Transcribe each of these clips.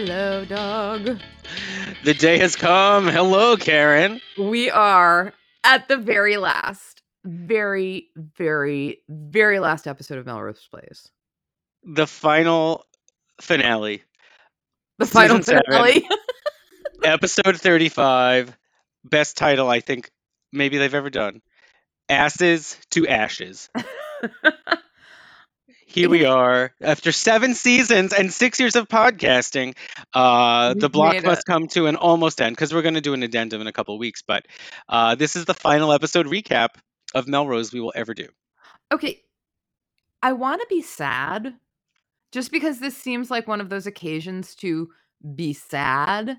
Hello, dog. The day has come. Hello, Karen. We are at the very last, very, very, very last episode of Melrose Place. The final finale. The final Season finale. Episode 35. Best title I think maybe they've ever done. Asses to Ashes. Here we are after seven seasons and six years of podcasting. Uh, the block must come to an almost end because we're going to do an addendum in a couple of weeks. But uh, this is the final episode recap of Melrose we will ever do. okay. I want to be sad just because this seems like one of those occasions to be sad,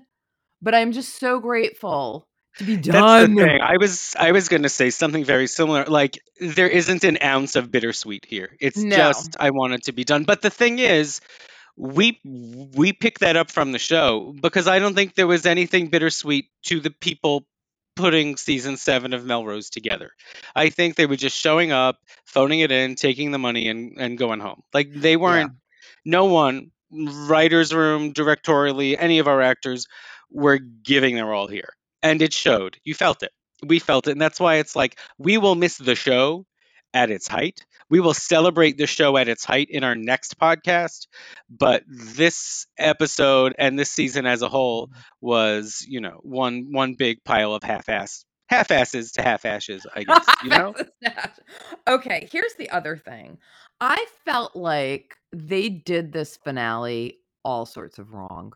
but I'm just so grateful to be done. That's the thing. I was I was going to say something very similar. Like there isn't an ounce of bittersweet here. It's No. just I want it to be done. But the thing is, we we picked that up from the show because I don't think there was anything bittersweet to the people putting season seven of Melrose together. I think they were just showing up, phoning it in, taking the money, and and going home. Like they weren't. No one, writers' room, directorially, any of our actors were giving their all here and it showed. You felt it. We felt it, and that's why it's like we will miss the show at its height. We will celebrate the show at its height in our next podcast, but this episode and this season as a whole mm-hmm. was, you know, one one big pile of half-ass half-asses to half-ashes, I guess, you know? okay, here's the other thing. I felt like they did this finale all sorts of wrong.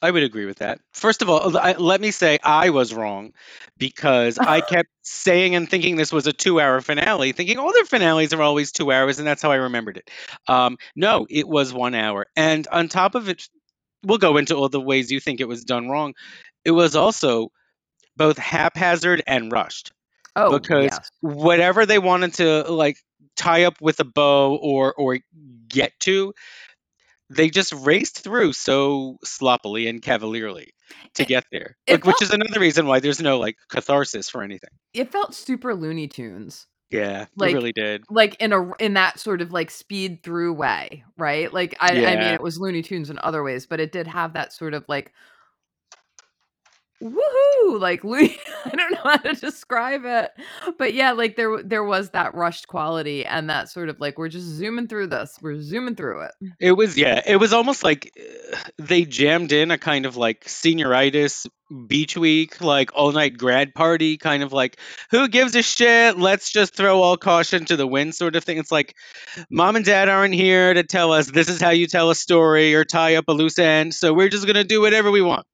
I would agree with that. First of all, I, let me say I was wrong because I kept saying and thinking this was a two-hour finale, thinking all their finales are always two hours, and that's how I remembered it. Um, no, it was one hour, and on top of it, we'll go into all the ways you think it was done wrong. It was also both haphazard and rushed Oh, because yes. whatever they wanted to like tie up with a bow or or get to they just raced through so sloppily and cavalierly to It- get there like, which is another reason why there's no like catharsis for anything It felt super Looney Tunes. yeah Like- it really did Like in a in that sort of like speed through way, right? Like I, I mean it was Looney Tunes in other ways, but it did have that sort of like woohoo like I don't know how to describe it. But yeah, like there there was that rushed quality and that sort of like we're just zooming through this. We're zooming through it. it was yeah it was almost like uh, they jammed in a kind of like senioritis beach week like all night grad party kind of like who gives a shit let's just throw all caution to the wind sort of thing it's like mom and dad aren't here to tell us this is how you tell a story or tie up a loose end so we're just going to do whatever we want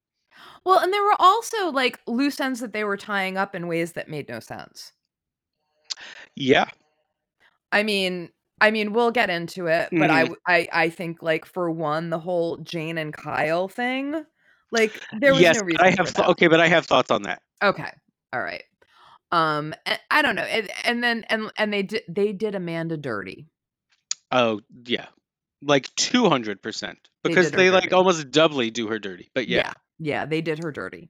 Well, and there were also like loose ends that they were tying up in ways that made no sense. yeah I mean, I mean, we'll get into it, but I, Mhm. I think like for one, the whole Jane and Kyle thing, like there was yes no but reason. i for have th- that. okay but i have thoughts on that Okay, all right. Um, I don't know, and, and then and and they did they did Amanda dirty. oh yeah like 200% They because did her they like dirty. almost doubly do her dirty but yeah, yeah, yeah, they did her dirty.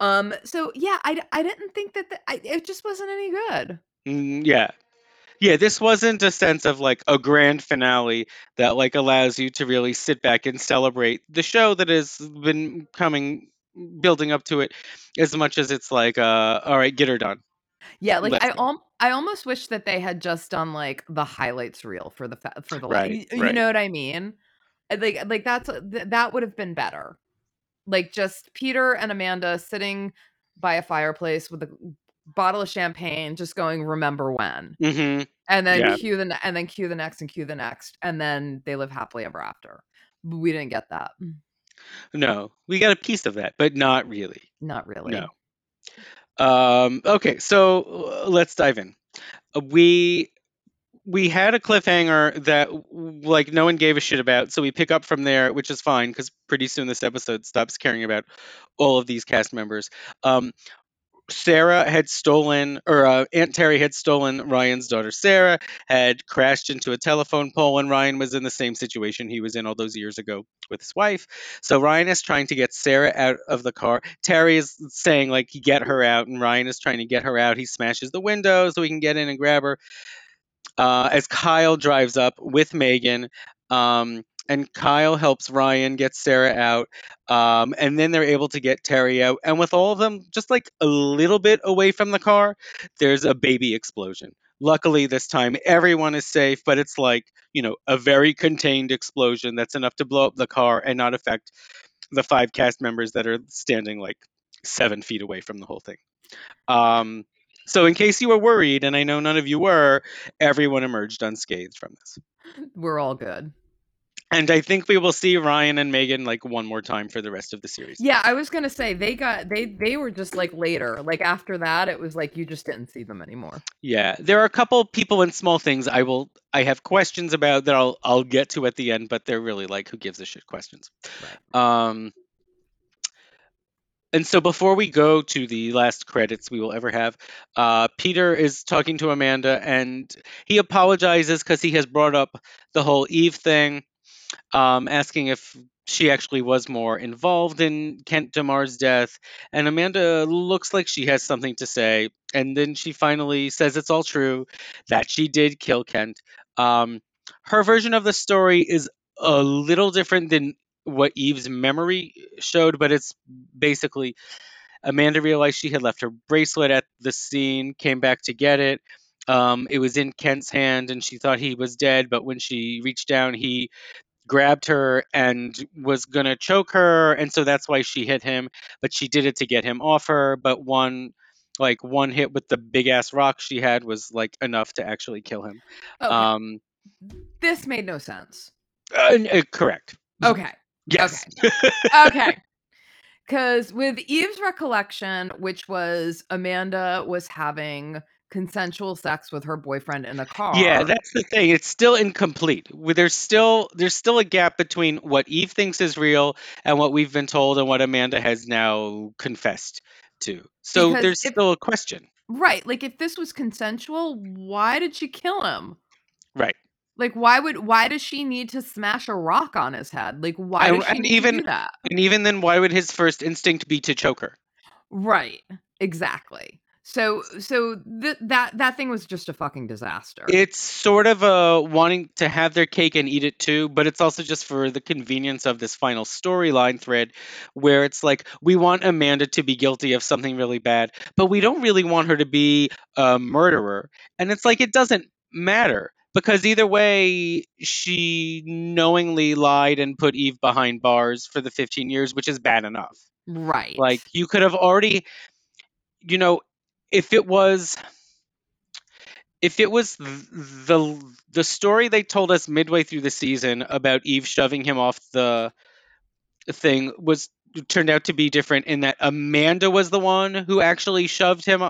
Um, so yeah, I, I didn't think that the, I, it just wasn't any good. Mm, yeah. Yeah, this wasn't a sense of like a grand finale that like allows you to really sit back and celebrate the show that has been coming building up to it as much as it's like uh all right, get her done. Yeah, like Let's I al- I almost wish that they had just done like the highlights reel for the fa- for the la- Right, you right. know what I mean? Like like that's th- that would have been better. Like just Peter and Amanda sitting by a fireplace with a bottle of champagne, just going "Remember when," Mhm. and then Yeah. cue the and then cue the next and cue the next, and then they live happily ever after. But we didn't get that. No. We got a piece of that, but not really. Not really. No. Um okay, so uh, let's dive in. Uh, We we had a cliffhanger that like no one gave a shit about, so we pick up from there, which is fine because pretty soon this episode stops caring about all of these cast members. Um, Sarah had stolen, or uh, Aunt Terry had stolen Ryan's daughter Sarah, had crashed into a telephone pole and Ryan was in the same situation he was in all those years ago with his wife. So Ryan is trying to get Sarah out of the car. Terry is saying, like, get her out, and Ryan is trying to get her out. He smashes the window so he can get in and grab her. Uh, as Kyle drives up with Megan, um, and Kyle helps Ryan get Sarah out. Um, and then they're able to get Terry out. And with all of them just like a little bit away from the car, there's a baby explosion. Luckily, this time everyone is safe, but it's like, you know, a very contained explosion that's enough to blow up the car and not affect the five cast members that are standing like seven feet away from the whole thing. Um, so, in case you were worried, and I know none of you were, everyone emerged unscathed from this. We're all good. And I think we will see Ryan and Megan like one more time for the rest of the series. Yeah, I was gonna say they got they they were just like later. Like after that, it was like you just didn't see them anymore. Yeah, there are a couple people and small things I will I have questions about that I'll I'll get to at the end, but they're really like who gives a shit questions. Right. Um and so before we go to the last credits we will ever have, uh, Peter is talking to Amanda and he apologizes because he has brought up the whole Eve thing, um, asking if she actually was more involved in Kent DeMar's death. And Amanda looks like she has something to say. And then she finally says it's all true that she did kill Kent. Um, her version of the story is a little different than what Eve's memory showed, but it's basically Amanda realized she had left her bracelet at the scene, came back to get it. Um, it was in Kent's hand, and she thought he was dead. But when she reached down, he grabbed her and was gonna choke her, and so that's why she hit him. But she did it to get him off her. But one, like one hit with the big ass rock she had was like enough to actually kill him. Okay. Um, this made no sense. uh, uh, correct. Okay. Yes. okay. Because with Eve's recollection, which was Amanda was having consensual sex with her boyfriend in a car. Yeah, that's the thing. It's still incomplete. There's still there's still a gap between what Eve thinks is real and what we've been told and what Amanda has now confessed to. So Because there's if- still a question. right. Like if this was consensual, why did she kill him? Right. Like why would why does she need to smash a rock on his head? Like why she and even- do that? And even then why would his first instinct be to choke her? Right. Exactly. So so th- that that thing was just a fucking disaster. It's sort of a wanting to have their cake and eat it too, but it's also just for the convenience of this final storyline thread where it's like we want Amanda to be guilty of something really bad, but we don't really want her to be a murderer. And it's like it doesn't matter because either way she knowingly lied and put Eve behind bars for the 15 years, which is bad enough. right. Like you could have already, you know, if it was, if it was the the story they told us midway through the season about Eve shoving him off the thing was turned out to be different in that Amanda was the one who actually shoved him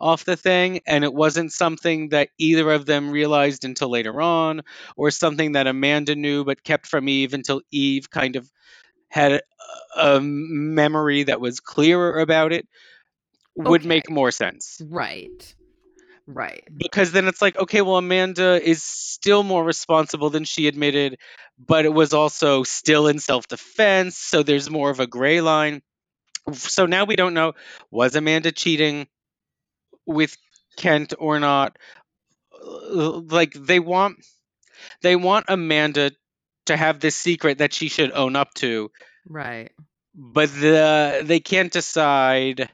off the thing, and it wasn't something that either of them realized until later on, or something that Amanda knew but kept from Eve until Eve kind of had a, a memory that was clearer about it would make more sense right. Right. because then it's like okay well amanda is still more responsible than she admitted but it was also still in self-defense so there's more of a gray line so now we don't know was amanda cheating with kent or not like they want they want amanda to have this secret that she should own up to Right. but the they can't decide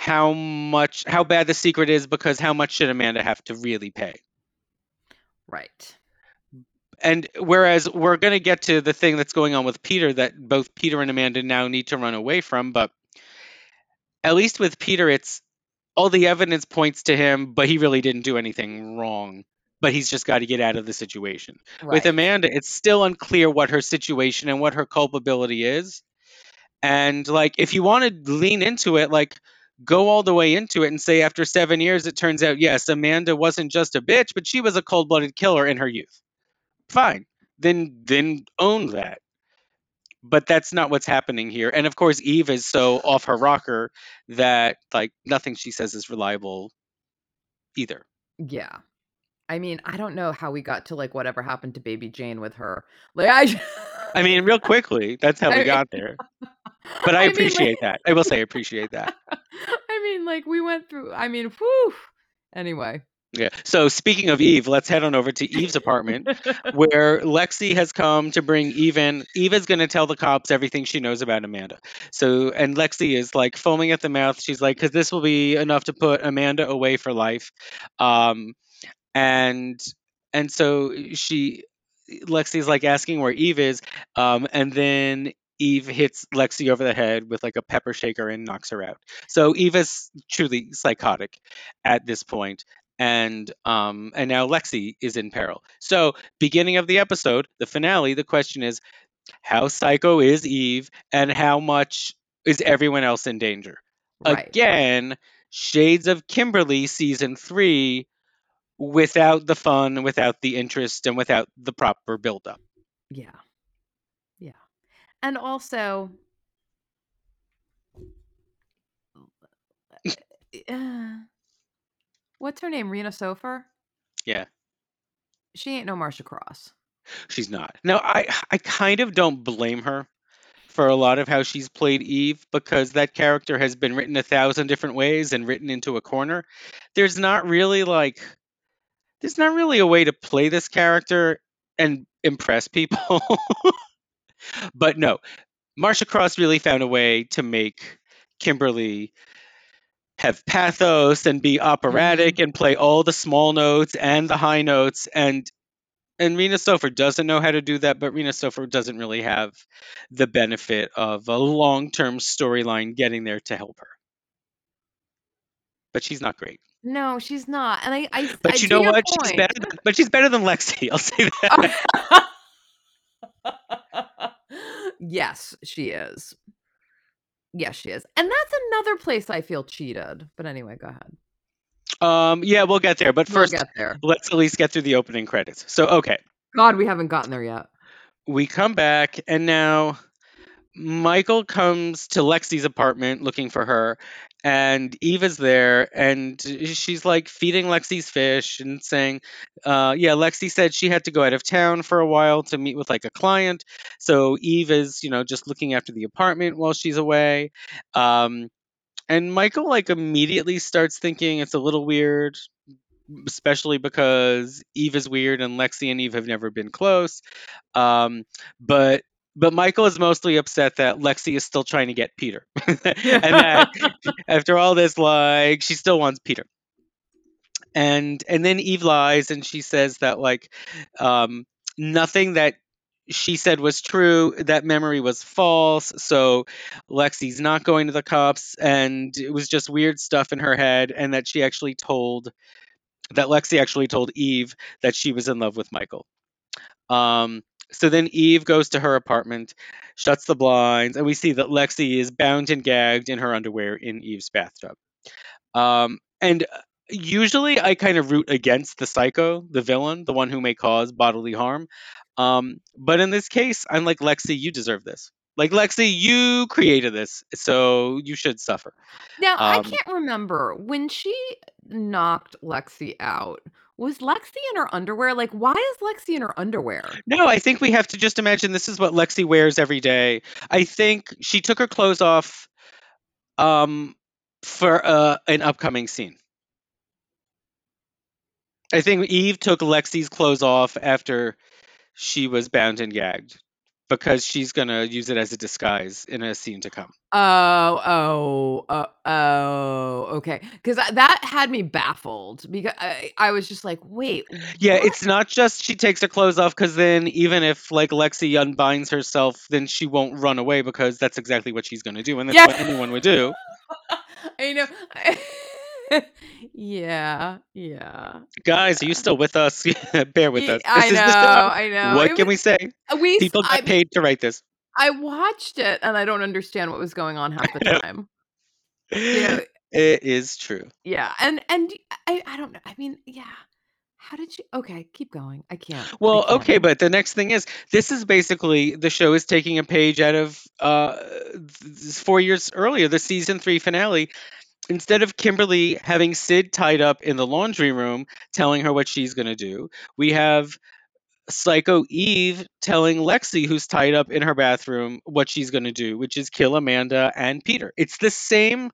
how much how bad the secret is because how much should amanda have to really pay Right. and whereas we're going to get to the thing that's going on with Peter that both Peter and Amanda now need to run away from, but at least with Peter, it's all the evidence points to him, but he really didn't do anything wrong. But he's just got to get out of the situation. Right. With Amanda, it's still unclear what her situation and what her culpability is. And like, if you want to lean into it, like, go all the way into it and say after seven years, it turns out, yes, Amanda wasn't just a bitch, but she was a cold blooded killer in her youth. Fine. Then then own that. But that's not what's happening here. And of course, Eve is so off her rocker that like nothing she says is reliable either. Yeah. I mean, I don't know how we got to like whatever happened to baby Jane with her. Like I I mean, real quickly, that's how we got there. But I, I mean, appreciate like- that. I will say I appreciate that. I mean, like we went through I mean, whew. Anyway. Yeah. So speaking of Eve, let's head on over to Eve's apartment where Lexi has come to bring Eve in. Eve is going to tell the cops everything she knows about Amanda. So, and Lexi is like foaming at the mouth. She's like, because this will be enough to put Amanda away for life. Um, and and so she Lexi's like asking where Eve is, um, and then Eve hits Lexi over the head with like a pepper shaker and knocks her out. So Eve is truly psychotic at this point, and um, and now Lexi is in peril. So beginning of the episode, the finale, the question is, how psycho is Eve, and how much is everyone else in danger? Right. Again, Shades of Kimberly season three without the fun, without the interest, and without the proper buildup. Yeah. And also, uh, what's her name? Rena Sofer? Yeah. She ain't no Marcia Cross. She's not. Now, I I kind of don't blame her for a lot of how she's played Eve because that character has been written a thousand different ways and written into a corner. There's not really like there's not really a way to play this character and impress people. but no, Marcia Cross really found a way to make Kimberly have pathos and be operatic mm-hmm. and play all the small notes and the high notes and and Rena Sofer doesn't know how to do that, but Rena Sofer doesn't really have the benefit of a long-term storyline getting there to help her. But she's not great. No, she's not. And I, I But I- you know what? She's better. Than, but she's better than Lexi. I'll say that. yes, she is. Yes, she is. And that's another place I feel cheated. But anyway, go ahead. um, yeah, we'll get there. But We'll first, get there. let's at least get through the opening credits. So, okay, God, we haven't gotten there yet. we come back, and now Michael comes to Lexi's apartment looking for her, and Eva's there, and she's like feeding Lexi's fish and saying, uh, "Yeah, Lexi said she had to go out of town for a while to meet with like a client, so Eve is, you know, just looking after the apartment while she's away." Um, and Michael like immediately starts thinking it's a little weird, especially because Eve is weird and Lexi and Eve have never been close. Um, but but Michael is mostly upset that Lexi is still trying to get Peter, and that after all this, like she still wants Peter. And and then Eve lies and she says that like um, nothing that she said was true. That memory was false. So Lexi's not going to the cops, and it was just weird stuff in her head, and that she actually told that Lexi actually told Eve that she was in love with Michael. Um, so then Eve goes to her apartment, shuts the blinds, and we see that Lexi is bound and gagged in her underwear in Eve's bathtub. Um, and uh, usually I kind of root against the psycho, the villain, the one who may cause bodily harm. Um, but in this case, I'm like, Lexi, you deserve this. Like, Lexi, you created this, so you should suffer. Now, I Um, can't remember when she knocked Lexi out. Was Lexi in her underwear? Like, why is Lexi in her underwear? No, I think we have to just imagine this is what Lexi wears every day. I think she took her clothes off um, for uh, an upcoming scene. I think Eve took Lexi's clothes off after she was bound and gagged because she's going to use it as a disguise in a scene to come. Oh, oh, oh, oh, okay. Because that had me baffled because I, I was just like, wait, Yeah, what? it's not just she takes her clothes off because then even if like Lexi unbinds herself, then she won't run away because that's exactly what she's going to do, and that's Yeah. what anyone would do. I know. yeah, yeah. Guys, are you uh, still with us? Bear with us. I know. I know. What It can we say? Uh, we? People got I, paid to write this. I watched it and I don't understand what was going on half the time. You know, It eh, eh, is true. yeah, and and I I don't know. I mean, yeah. How did you? Okay, keep going. I can't. I Well, can't. okay, but the next thing is this is basically the show is taking a page out of uh, four years earlier, the season three finale. Instead of Kimberly having Sid tied up in the laundry room, telling her what she's going to do, we have Psycho Eve telling Lexi, who's tied up in her bathroom, what she's going to do, which is kill Amanda and Peter. It's the same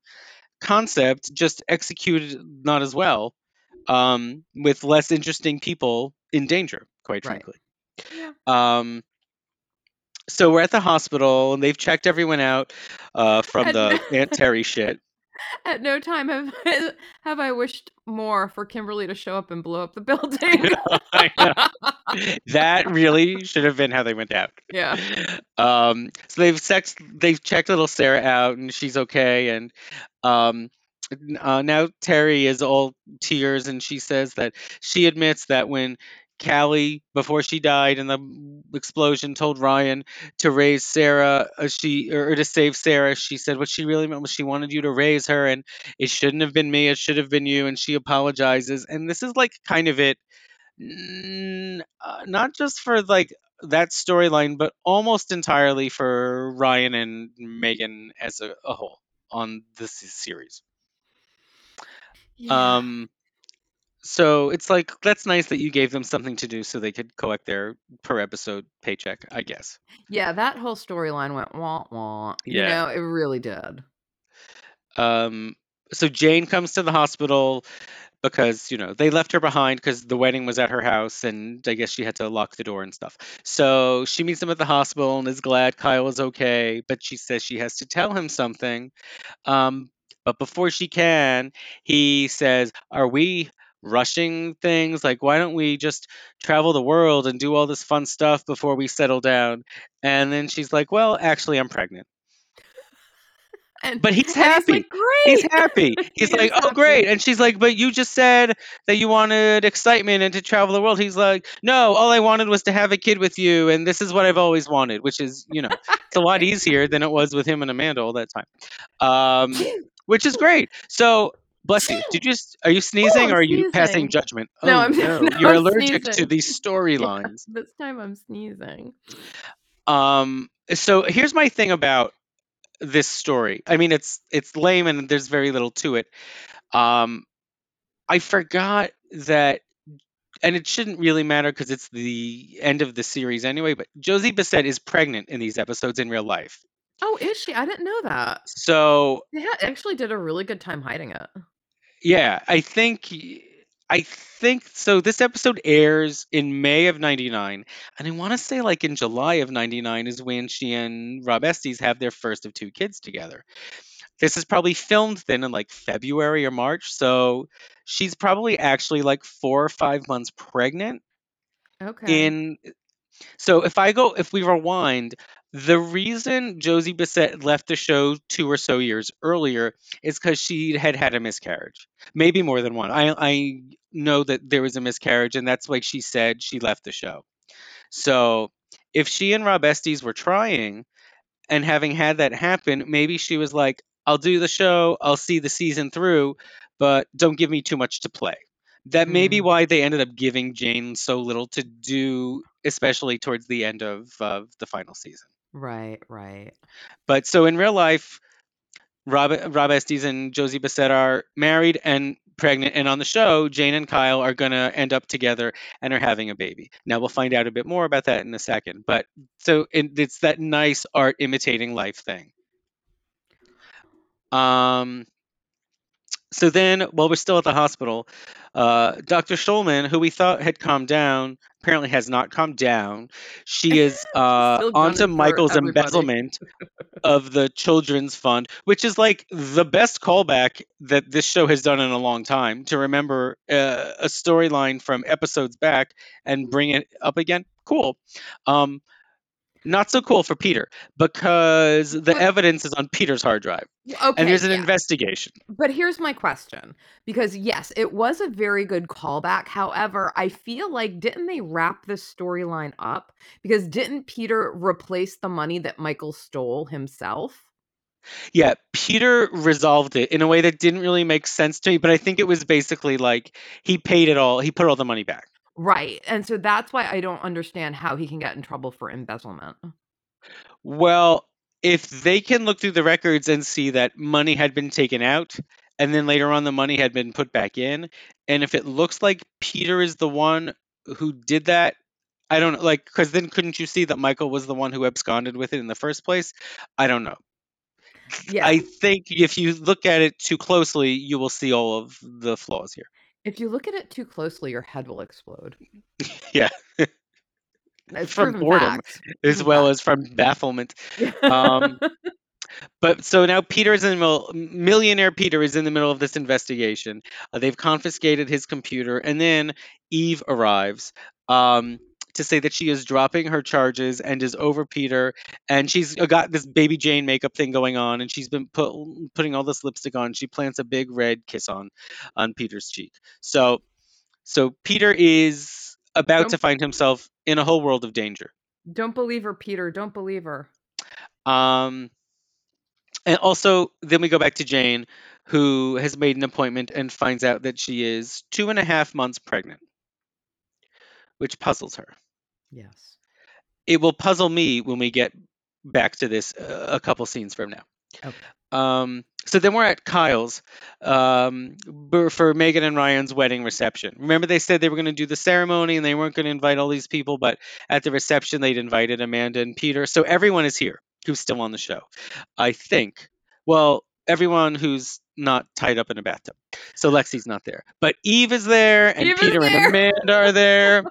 concept, just executed not as well. um, with less interesting people in danger, quite Right. frankly. Yeah. Um, so we're at the hospital and they've checked everyone out uh, from And- the Aunt Terry shit. At no time have have I wished more for Kimberly to show up and blow up the building. I know. that really should have been how they went out. yeah. Um, so they've sex, they've checked little Sarah out and she's okay. And um, uh, now Terry is all tears and she says that she admits that when Callie, before she died in the explosion, told Ryan to raise Sarah, uh, she or to save Sarah. She said what she really meant was she wanted you to raise her, and it shouldn't have been me. It should have been you. And she apologizes. And this is like kind of it, uh, not just for like that storyline, but almost entirely for Ryan and Megan as a, a whole on this series. Yeah. Um, so it's like that's nice that you gave them something to do so they could collect their per episode paycheck, I guess. yeah, that whole storyline went wah wah. Yeah. You know, it really did. Um, so Jane comes to the hospital because you know they left her behind because the wedding was at her house and I guess she had to lock the door and stuff. So she meets him at the hospital and is glad Kyle is okay, but she says she has to tell him something. Um, but before she can, he says, "Are we?" Rushing things like why don't we just travel the world and do all this fun stuff before we settle down and then she's like well actually i'm pregnant And but he's happy like, great. He's happy. He's He like, oh, happy. great. And she's like, but you just said that you wanted excitement and to travel the world. He's like, no, all I wanted was to have a kid with you. And this is what I've always wanted, which is, you know, it's a lot easier than it was with him and Amanda all that time. Um, which is great. So, bless you. Did you just, are you sneezing I'm or are you passing sneezing. judgment? No, oh, I'm- no. no, You're I'm allergic to these storylines. This time I'm sneezing. Um, so here's my thing about this story. I mean, it's it's lame and there's very little to it. Um, I forgot that, and it shouldn't really matter because it's the end of the series anyway. But Josie Bissett is pregnant in these episodes in real life. Oh, is she? I didn't know that. So They ha- actually did a really good time hiding it. Yeah, I think I think so. This episode airs in May of '99, and I want to say like in July of '99 is when she and Rob Estes have their first of two kids together. This is probably filmed then in like February or March, so she's probably actually like four or five months pregnant Okay. in so if I go if we rewind, the reason Josie Bissett left the show two or so years earlier is because she had had a miscarriage, maybe more than one. I I know that there was a miscarriage, and that's why she said she left the show. So if she and Rob Estes were trying and having had that happen, maybe she was like, "I'll do the show, I'll see the season through, but don't give me too much to play." That may be Mm. why they ended up giving Jane so little to do, especially towards the end of, of the final season. Right, right. But so in real life, Rob, Rob Estes and Josie Bissett are married and pregnant, and on the show, Jane and Kyle are gonna end up together and are having a baby. Now we'll find out a bit more about that in a second. But so it, it's that nice art imitating life thing. Um. So then, while we're still at the hospital, uh, Dr. Schulman, who we thought had calmed down, apparently has not calmed down. She is uh, onto Michael's embezzlement of the children's fund, which is like the best callback that this show has done in a long time to remember uh, a storyline from episodes back and bring it up again. Cool. Um, not so cool for Peter because the But- evidence is on Peter's hard drive Okay. and there's an yeah. investigation. But here's my question because yes, it was a very good callback. However, I feel like didn't they wrap this storyline up? Because didn't Peter replace the money that Michael stole himself? Yeah, Peter resolved it in a way that didn't really make sense to me, but I think it was basically like he paid it all, he put all the money back. Right. And so that's why I don't understand how he can get in trouble for embezzlement. Well, if they can look through the records and see that money had been taken out and then later on the money had been put back in, and if it looks like Peter is the one who did that, I don't like because then couldn't you see that Michael was the one who absconded with it in the first place? I don't know. Yeah. I think if you look at it too closely, you will see all of the flaws here. If you look at it too closely, your head will explode. Yeah. It's From boredom, fact. as well as from bafflement. Um, But so now Peter is in the middle. Millionaire Peter is in the middle of this investigation. Uh, they've confiscated his computer, and then Eve arrives um, to say that she is dropping her charges and is over Peter. And she's got this baby Jane makeup thing going on, and she's been put, putting all this lipstick on. She plants a big red kiss on on Peter's cheek. So so Peter is about Don't- to find himself in a whole world of danger. Don't believe her, Peter. Don't believe her. Um, and also, then we go back to Jane, who has made an appointment and finds out that she is two and a half months pregnant, which puzzles her. Yes. It will puzzle me when we get back to this uh, a couple scenes from now. Okay. Um, so then we're at Kyle's um, for Megan and Ryan's wedding reception. Remember, they said they were going to do the ceremony and they weren't going to invite all these people, but at the reception, they'd invited Amanda and Peter. So everyone is here who's still on the show. I think. Well, everyone who's not tied up in a bathtub. So Lexi's not there. But Eve is there, and Eve Peter there. and Amanda are there.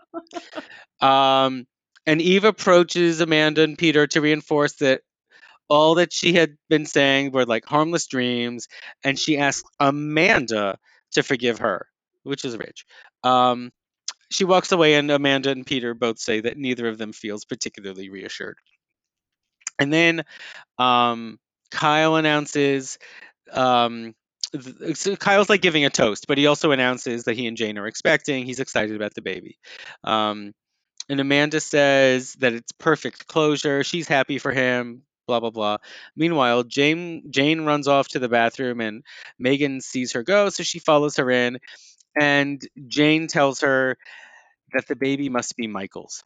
um, and Eve approaches Amanda and Peter to reinforce that all that she had been saying were like harmless dreams, and she asks Amanda to forgive her, which is rich. Um, she walks away, and Amanda and Peter both say that neither of them feels particularly reassured. And then um, Kyle announces. Um, so Kyle's like giving a toast, but he also announces that he and Jane are expecting. He's excited about the baby. Um, and Amanda says that it's perfect closure. She's happy for him. Blah blah blah. Meanwhile, Jane Jane runs off to the bathroom, and Megan sees her go, so she follows her in. And Jane tells her that the baby must be Michael's.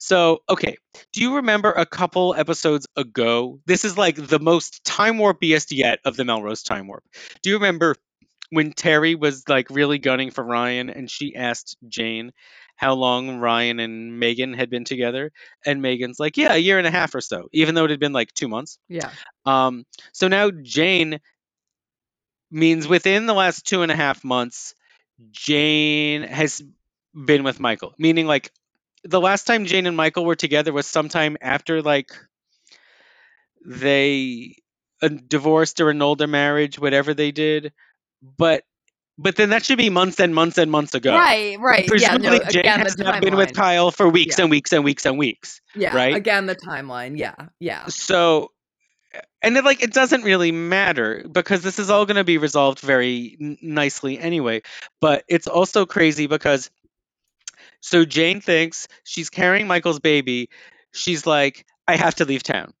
So, okay, do you remember a couple episodes ago? This is like the most time warp BS yet of the Melrose time warp. Do you remember when Terry was like really gunning for Ryan and she asked Jane how long Ryan and Megan had been together? And Megan's like, yeah, a year and a half or so, even though it had been like two months. Yeah. Um, so now Jane means within the last two and a half months, Jane has been with Michael, meaning like the last time Jane and Michael were together was sometime after like they uh, divorced or annulled their marriage, whatever they did. But but then that should be months and months and months ago. Right, right. Yeah, Presumably no, Jane again, has not been with. Kyle for weeks Yeah. and weeks and weeks and weeks. Yeah, right? Again, the timeline. Yeah, yeah. So and it, like it doesn't really matter because this is all going to be resolved very n- nicely anyway. But it's also crazy because so Jane thinks she's carrying Michael's baby. She's like, I have to leave town.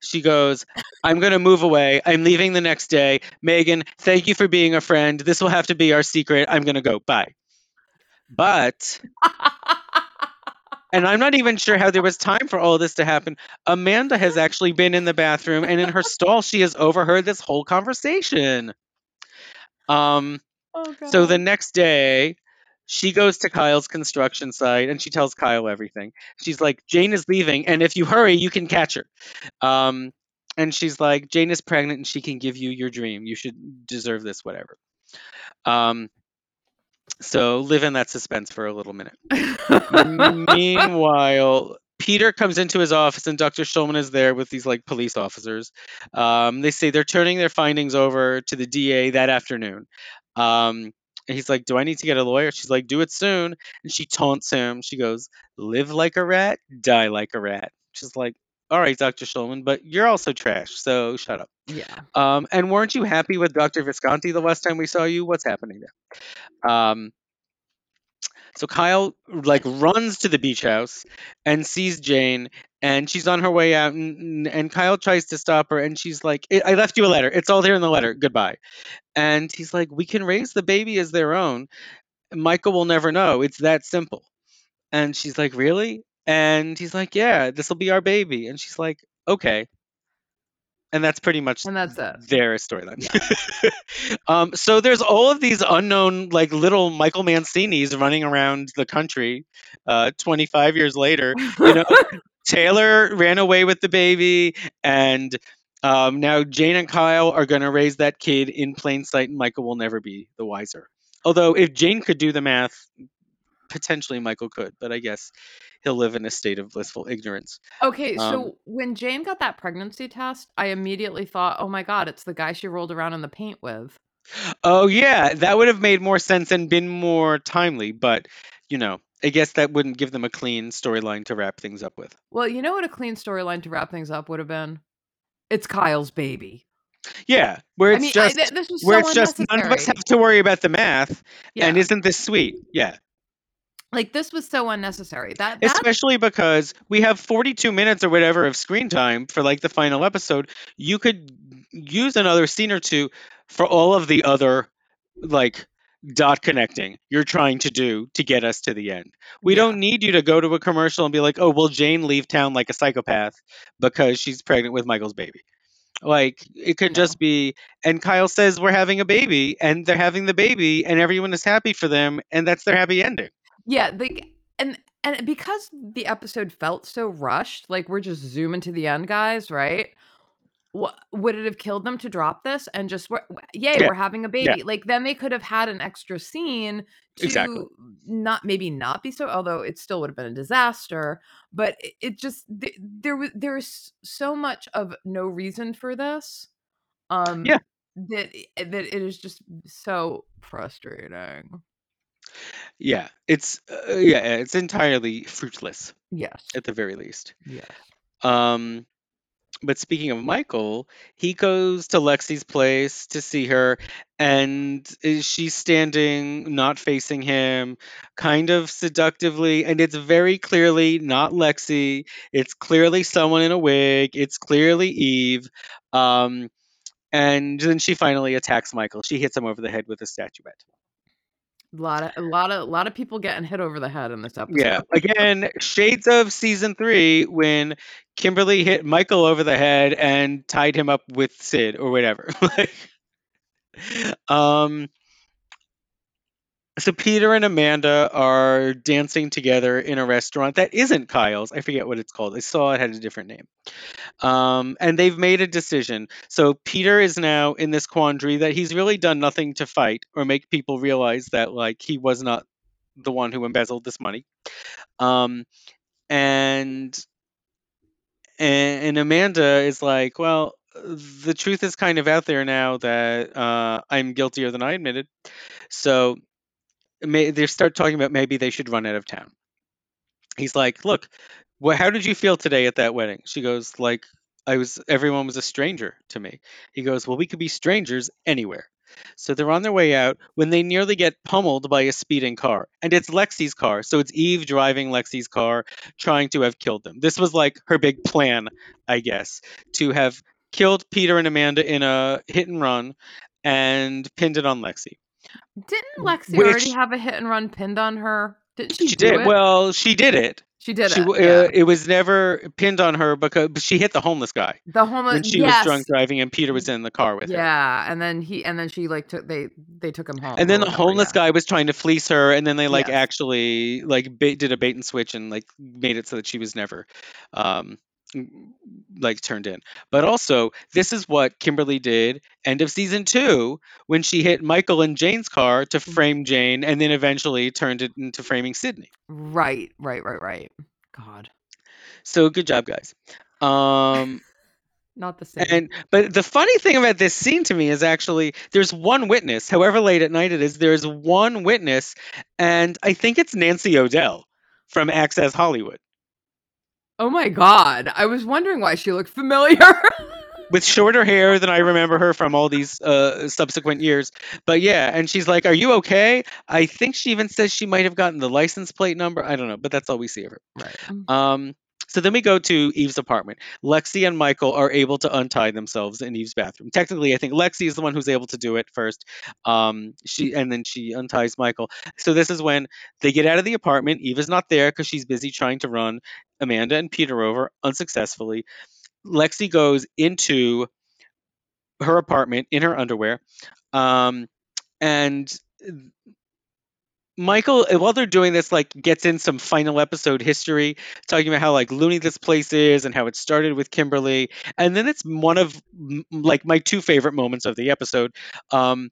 She goes, I'm going to move away. I'm leaving the next day. Megan, thank you for being a friend. This will have to be our secret. I'm going to go. Bye. But, and I'm not even sure how there was time for all this to happen. Amanda has actually been in the bathroom and in her stall, she has overheard this whole conversation. Um, oh, so the next day, she goes to Kyle's construction site and she tells Kyle everything. She's like, Jane is leaving, and if you hurry, you can catch her. Um, and she's like, Jane is pregnant and she can give you your dream. You should deserve this, whatever. Um, so live in that suspense for a little minute. Meanwhile, Peter comes into his office and Dr. Schulman is there with these like police officers. Um, they say they're turning their findings over to the DA that afternoon. Um, and he's like, Do I need to get a lawyer? She's like, Do it soon. And she taunts him. She goes, Live like a rat, die like a rat. She's like, All right, Dr. Schulman, but you're also trash, so shut up. yeah. Um, and weren't you happy with Dr. Visconti the last time we saw you? What's happening there? Um, so Kyle like runs to the beach house and sees Jane, and she's on her way out, and, and Kyle tries to stop her, and she's like, "I I left you a letter. It's all there in the letter. Goodbye." And he's like, "We can raise the baby as their own. Michael will never know. It's that simple." And she's like, "Really?" And he's like, "Yeah, this will be our baby." And she's like, "Okay." And that's pretty much And that's it. their storyline. um, so there's all of these unknown, like little Michael Mancinis running around the country. Uh, 25 years later, you know, Taylor ran away with the baby, and um, now Jane and Kyle are going to raise that kid in plain sight, and Michael will never be the wiser. Although if Jane could do the math, potentially Michael could, but I guess he'll live in a state of blissful ignorance. Okay, Um, so when Jane got that pregnancy test, I immediately thought, "Oh my god, it's the guy she rolled around in the paint with." Oh yeah, that would have made more sense and been more timely, but you know, I guess that wouldn't give them a clean storyline to wrap things up with. Well, you know what a clean storyline to wrap things up would have been? It's Kyle's baby. Yeah, where I it's mean, just was where so it's just none of us have to worry about the math, Yeah, and isn't this sweet? Yeah. Like this was so unnecessary. That that Especially because we have 42 minutes or whatever of screen time for like the final episode. You could use another scene or two for all of the other like dot connecting you're trying to do to get us to the end. We Yeah. don't need you to go to a commercial and be like, "Oh, will Jane leave town like a psychopath because she's pregnant with Michael's baby?" Like it could No. just be and Kyle says we're having a baby and they're having the baby and everyone is happy for them and that's their happy ending. Yeah, like and and because the episode felt so rushed, like we're just zooming to the end, guys, right? What would it have killed them to drop this and just we're, yay, Yeah, we're having a baby? Like then they could have had an extra scene to Exactly. not maybe not be so, although it still would have been a disaster. But it, it just th- there was there is so much of no reason for this. Um, Yeah. that that it is just so frustrating. Yeah, it's uh, yeah, it's entirely fruitless Yes. at the very least. Yes. Um, but speaking of Michael, he goes to Lexi's place to see her, and is- she's standing, not facing him, kind of seductively, and it's very clearly not Lexi. It's clearly someone in a wig. It's clearly Eve. Um, and then she finally attacks Michael. She hits him over the head with a statuette. A lot of a lot of a lot of people getting hit over the head in this episode. Yeah. Again, shades of season three when Kimberly hit Michael over the head and tied him up with Sid or whatever. like, um. So Peter and Amanda are dancing together in a restaurant that isn't Kyle's. I forget what it's called. I saw it had a different name. Um, and they've made a decision. So Peter is now in this quandary that he's really done nothing to fight or make people realize that like he was not the one who embezzled this money. Um, and and, and Amanda is like, well, the truth is kind of out there now that uh, I'm guiltier than I admitted. So may, they start talking about maybe they should run out of town. He's like, look, well, how did you feel today at that wedding? She goes, like, I was, everyone was a stranger to me. He goes, well, we could be strangers anywhere. So they're on their way out when they nearly get pummeled by a speeding car. And it's Lexi's car. So it's Eve driving Lexi's car, trying to have killed them. This was like her big plan, I guess, to have killed Peter and Amanda in a hit and run and pinned it on Lexi. Didn't Lexi already have a hit and run pinned on her? Didn't she, She do did. it? Well, she did it. she did she, it. yeah. uh, it was never pinned on her because but she hit the homeless guy the homeless. when she yes. was drunk driving and Peter was in the car with her. Yeah, and then he and then she like took they they took him home. And then the whatever, homeless yeah. guy was trying to fleece her, and then they like Yes. actually like bait, did a bait and switch and like made it so that she was never, um, like turned in. But also, this is what Kimberly did end of season two when she hit Michael and Jane's car to Mm. frame Jane, and then eventually turned it into framing Sydney. Right, right, right, right. God, So good job, guys. Um, not the same. And but the funny thing about this scene to me is actually there's one witness, however late at night it is, there's one witness, and I think it's Nancy O'Dell from Access Hollywood oh my God, I was wondering why she looked familiar. with shorter hair than I remember her from all these uh, subsequent years. But yeah, and she's like, "Are you okay?" I think she even says she might have gotten the license plate number. I don't know, but that's all we see of her. right. Um, so then we go to Eve's apartment. Lexi and Michael are able to untie themselves in Eve's bathroom. Technically, I think Lexi is the one who's able to do it first. Um, she and then she unties Michael. So this is when they get out of the apartment. Eve is not there because she's busy trying to run Amanda and Peter over unsuccessfully. Lexi goes into her apartment in her underwear, um, and Michael, while they're doing this, like gets in some final episode history, talking about how like loony this place is and how it started with Kimberly, and then it's one of like my two favorite moments of the episode. Um,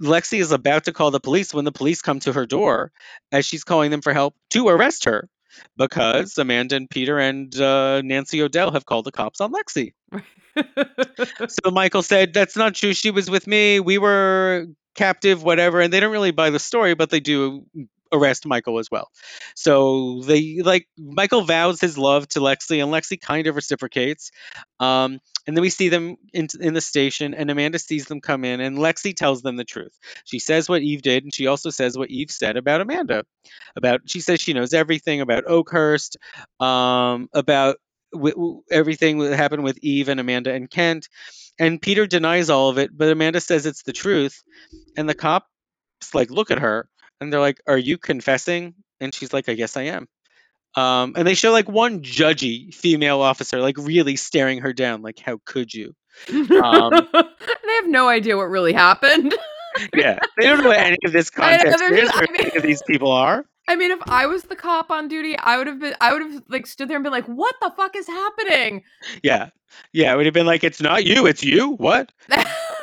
Lexi is about to call the police when the police come to her door as she's calling them for help to arrest her because Amanda and Peter and uh, Nancy O'Dell have called the cops on Lexi. so Michael said, That's not true. She was with me. We were captive, whatever. And they don't really buy the story, but they do arrest Michael as well. So they like Michael vows his love to Lexi, and Lexi kind of reciprocates. Um, and then we see them in, in the station, and Amanda sees them come in, and Lexi tells them the truth. She says what Eve did, and she also says what Eve said about Amanda. About she says she knows everything about Oakhurst, um, about w- w- everything that happened with Eve and Amanda and Kent. And Peter denies all of it, but Amanda says it's the truth. And the cops like look at her and they're like, "Are you confessing?" And she's like, "I guess I am." Um, and they show like one judgy female officer like really staring her down, like, "How could you?" Um, they have no idea what really happened. yeah, they don't know what any of this context they're is or I mean- any of these people are. I mean, if I was the cop on duty, I would have been, I would have like stood there and been like, "What the fuck is happening?" Yeah, yeah, it would have been like, "It's not you, it's you." What?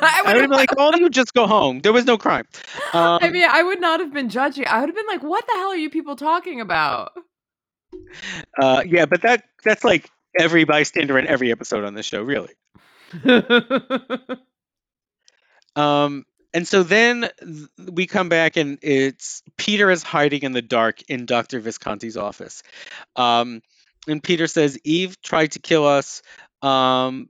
I would have been like, "All you just go home. There was no crime." Um, I mean, I would not have been judging. I would have been like, "What the hell are you people talking about?" uh, yeah, but that that's like every bystander in every episode on this show, really. Um, and so then th- we come back and it's Peter is hiding in the dark in Dr. Visconti's office. Um, and Peter says, Eve tried to kill us. Um,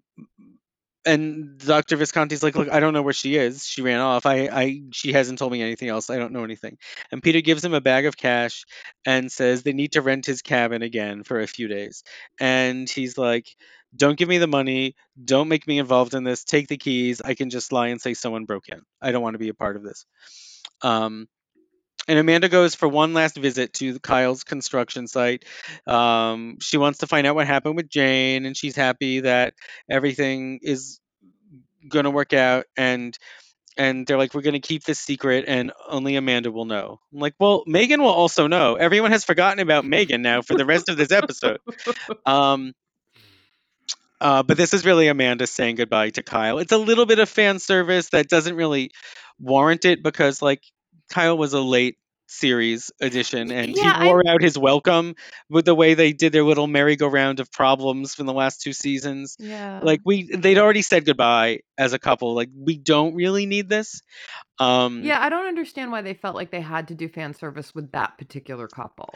and Dr. Visconti's like, look, I don't know where she is. She ran off. I, I, she hasn't told me anything else. I don't know anything. And Peter gives him a bag of cash and says they need to rent his cabin again for a few days. And he's like, don't give me the money. Don't make me involved in this. Take the keys. I can just lie and say someone broke in. I don't want to be a part of this. Um, and Amanda goes for one last visit to Kyle's construction site. Um, she wants to find out what happened with Jane, and she's happy that everything is going to work out. And and they're like, we're going to keep this secret, and only Amanda will know. I'm like, well, Megan will also know. Everyone has forgotten about Megan now for the rest of this episode. Um, uh, but this is really Amanda saying goodbye to Kyle. It's a little bit of fan service that doesn't really warrant it because, like, Kyle was a late series edition and Yeah, he I- wore out his welcome with the way they did their little merry-go-round of problems from the last two seasons. yeah. Like we, they'd already said goodbye as a couple. Like we don't really need this. Um, yeah, I don't understand why they felt like they had to do fan service with that particular couple.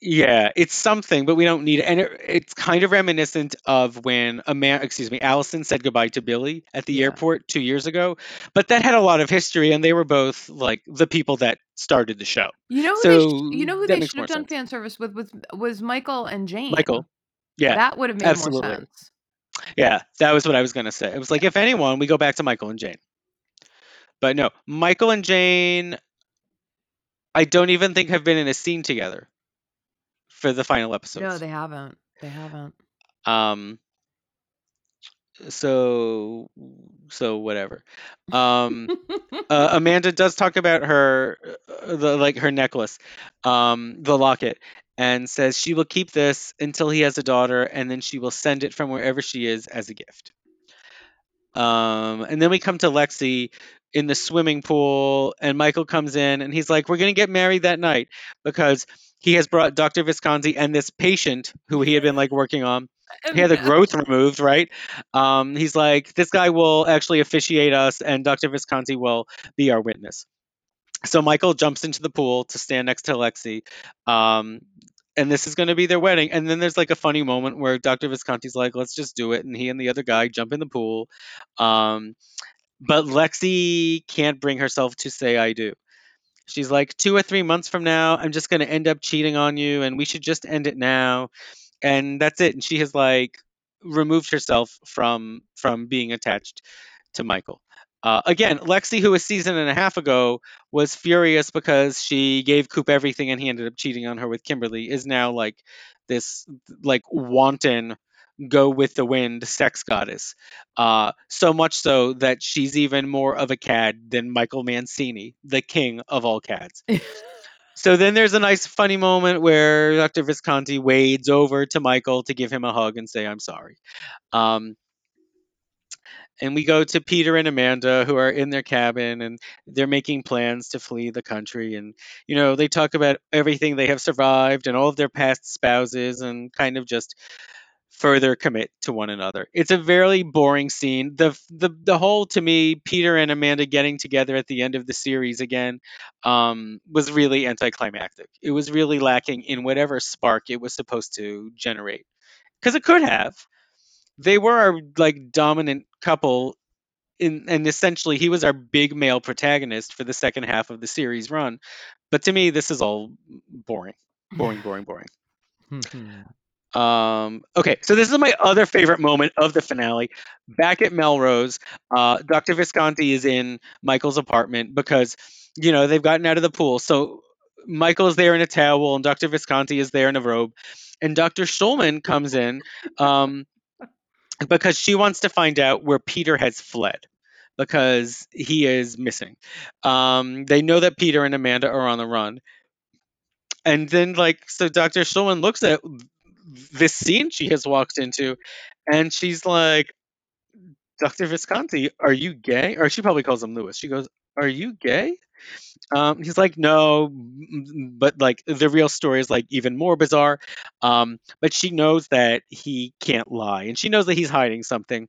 Yeah, it's something, but we don't need it. And it, it's kind of reminiscent of when a man, excuse me, Alison said goodbye to Billy at the Yeah. airport two years ago. But that had a lot of history, and they were both like the people that started the show. You know who they So, sh- you know who they should have done sense. fan service with was was Michael and Jane. Michael. Yeah, that would have made absolutely. more sense. yeah, that was what I was going to say. It was like, if anyone, we go back to Michael and Jane. But no, Michael and Jane, I don't even think have been in a scene together for the final episodes. No, they haven't. They haven't. um so so whatever um uh, amanda does talk about her uh, the, like her necklace um the locket and says she will keep this until he has a daughter and then she will send it from wherever she is as a gift um and then we come to lexi in the swimming pool and michael comes in and he's like we're going to get married that night because he has brought dr visconti and this patient who he had been like working on he had the growth removed, right? Um, he's like, this guy will actually officiate us, and Dr. Visconti will be our witness. So Michael jumps into the pool to stand next to Lexi, um, and this is going to be their wedding. And then there's like a funny moment where Dr. Visconti's like, let's just do it, and he and the other guy jump in the pool. Um, but Lexi can't bring herself to say I do. She's like, two or three months from now, I'm just going to end up cheating on you, and we should just end it now. And that's it. And she has like removed herself from from being attached to michael. Uh, again lexi who a season and a half ago was furious because she gave coop everything and he ended up cheating on her with kimberly is now like this like wanton go with the wind sex goddess uh, so much so that she's even more of a cad than michael mancini the king of all cads so then there's a nice funny moment where Dr. Visconti wades over to Michael to give him a hug and say, I'm sorry. Um, and we go to Peter and Amanda who are in their cabin and they're making plans to flee the country and you know they talk about everything they have survived and all of their past spouses and kind of just further commit to one another. It's a very boring scene. The the the whole to me Peter and Amanda getting together at the end of the series again um, was really anticlimactic. It was really lacking in whatever spark it was supposed to generate. Cuz it could have. They were our like dominant couple in and essentially he was our big male protagonist for the second half of the series run. But to me this is all boring. Boring, boring, boring. Um, okay, so this is my other favorite moment of the finale. Back at Melrose, uh, Dr. Visconti is in Michael's apartment because, you know, they've gotten out of the pool. So Michael is there in a towel and Dr. Visconti is there in a robe. And Dr. Schulman comes in um, because she wants to find out where Peter has fled because he is missing. Um, they know that Peter and Amanda are on the run. And then, like, so Dr. Schulman looks at this scene she has walked into, and she's like, Dr. Visconti, are you gay? Or she probably calls him Lewis. She goes, Are you gay? Um, he's like, No, but like the real story is like even more bizarre. Um, but she knows that he can't lie, and she knows that he's hiding something.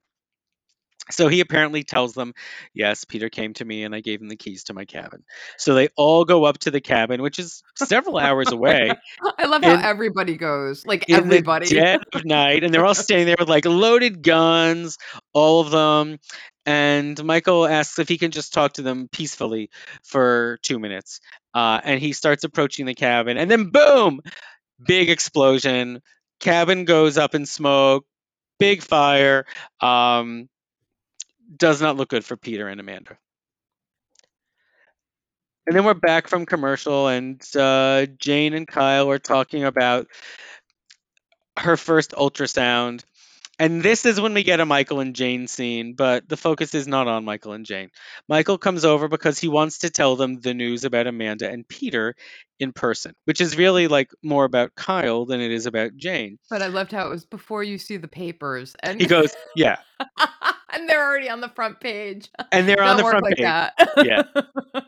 So he apparently tells them, Yes, Peter came to me and I gave him the keys to my cabin. So they all go up to the cabin, which is several hours away. I love how everybody goes, like in everybody. the dead of night, and they're all standing there with like loaded guns, all of them. And Michael asks if he can just talk to them peacefully for two minutes. Uh, and he starts approaching the cabin, and then boom, big explosion. Cabin goes up in smoke, big fire. Um, does not look good for Peter and Amanda. And then we're back from commercial, and uh, Jane and Kyle are talking about her first ultrasound. And this is when we get a Michael and Jane scene, but the focus is not on Michael and Jane. Michael comes over because he wants to tell them the news about Amanda and Peter in person, which is really like more about Kyle than it is about Jane. But I loved how it was before you see the papers. And He goes, Yeah. and they're already on the front page. And they're on the front like page. that. Yeah.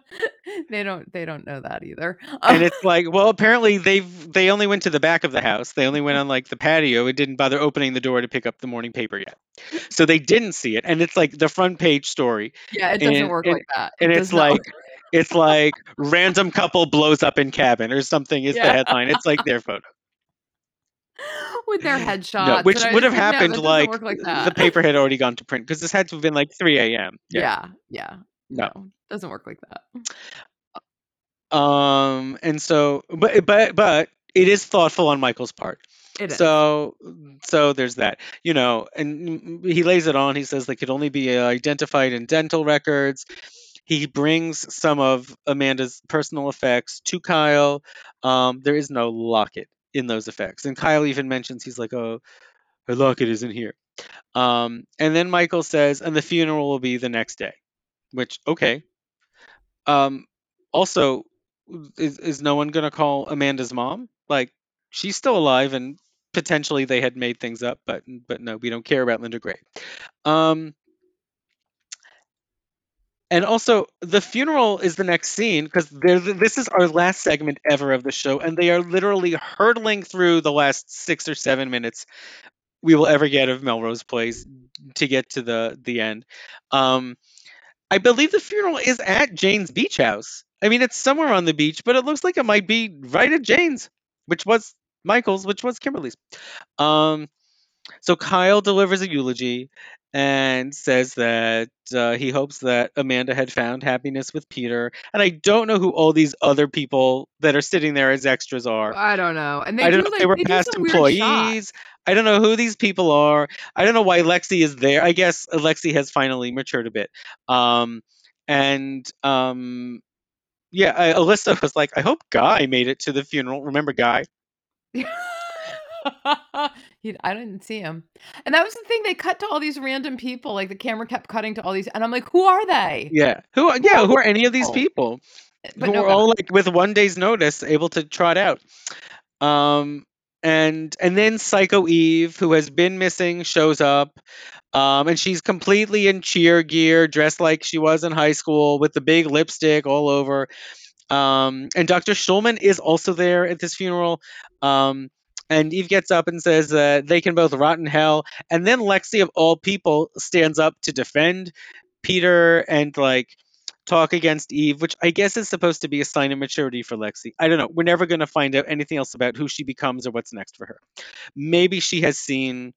they don't they don't know that either. and it's like, well, apparently they've they only went to the back of the house. They only went on like the patio. It didn't bother opening the door to pick up the morning paper yet. So they didn't see it, and it's like the front page story, yeah, it doesn't and- work and- like that. It and it's like work. it's like random couple blows up in cabin or something is the headline. It's like their photo, with their headshots. no, which would have think, no, happened like, like the paper had already gone to print because this had to have been like 3 a.m. Yeah, yeah. No. No, doesn't work like that. Um, and so, but but but it is thoughtful on Michael's part. It is. So, so there's that, you know, and he lays it on. He says they could only be uh, identified in dental records. He brings some of Amanda's personal effects to Kyle. Um, there is no locket in those effects, and Kyle even mentions he's like, "Oh, her locket isn't here." Um, and then Michael says, "And the funeral will be the next day," which okay. Um, also, is is no one gonna call Amanda's mom? Like, she's still alive, and potentially they had made things up, but but no, we don't care about Linda Gray. Um, and also, the funeral is the next scene because this is our last segment ever of the show, and they are literally hurtling through the last six or seven minutes we will ever get of Melrose Place to get to the the end. Um, I believe the funeral is at Jane's beach house. I mean, it's somewhere on the beach, but it looks like it might be right at Jane's, which was Michael's, which was Kimberly's. Um, so Kyle delivers a eulogy and says that uh, he hopes that Amanda had found happiness with Peter. And I don't know who all these other people that are sitting there as extras are. I don't know. And they I don't do, know if like, they were do past some weird shots. employees. I don't know who these people are. I don't know why Lexi is there. I guess Lexi has finally matured a bit. Um, and um, yeah, I, Alyssa was like, I hope Guy made it to the funeral. Remember Guy? He- I didn't see him. And that was the thing. They cut to all these random people. Like the camera kept cutting to all these. And I'm like, who are they? Yeah. Who? are- Yeah. Who are any of these people? people? But who no were all like with one day's notice able to trot out. Um, and and then Psycho Eve, who has been missing, shows up. Um, and she's completely in cheer gear, dressed like she was in high school, with the big lipstick all over. Um, and Dr. Schulman is also there at this funeral. Um, and Eve gets up and says that they can both rot in hell. And then Lexi, of all people, stands up to defend Peter and like talk against Eve, which I guess is supposed to be a sign of maturity for Lexi. I don't know. We're never going to find out anything else about who she becomes or what's next for her. Maybe she has seen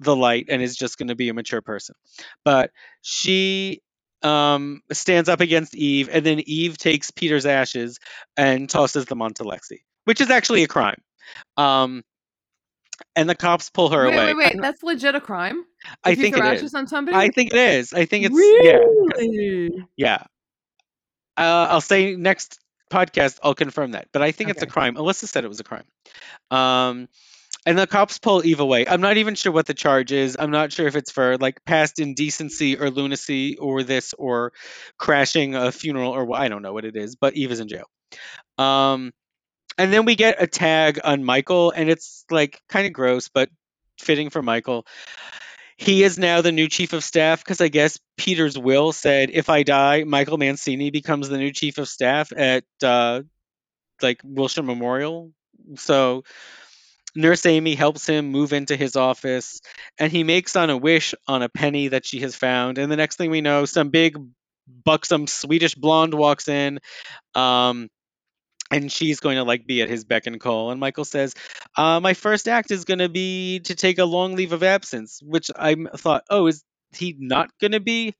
the light and is just going to be a mature person. But she um, stands up against Eve, and then Eve takes Peter's ashes and tosses them onto Lexi, which is actually a crime. Um, and the cops pull her wait, away. Wait, wait, that's legit a crime. I If you think throw it ashes is. on somebody. I think it is. I think it's really. yeah, yeah. Uh, I'll say next podcast I'll confirm that, but I think it's a crime. Alyssa said it was a crime. Um, and the cops pull Eve away. I'm not even sure what the charge is. I'm not sure if it's for like past indecency or lunacy or this or crashing a funeral or wh- I don't know what it is. But Eve is in jail. Um, and then we get a tag on Michael, and it's like kind of gross, but fitting for Michael. He is now the new chief of staff because I guess Peter's will said if I die, Michael Mancini becomes the new chief of staff at uh, like Wilshire Memorial. So Nurse Amy helps him move into his office, and he makes on a wish on a penny that she has found. And the next thing we know, some big, buxom Swedish blonde walks in. Um, and she's going to like be at his beck and call. And Michael says, uh, "My first act is going to be to take a long leave of absence," which i thought, "Oh, is he not going to be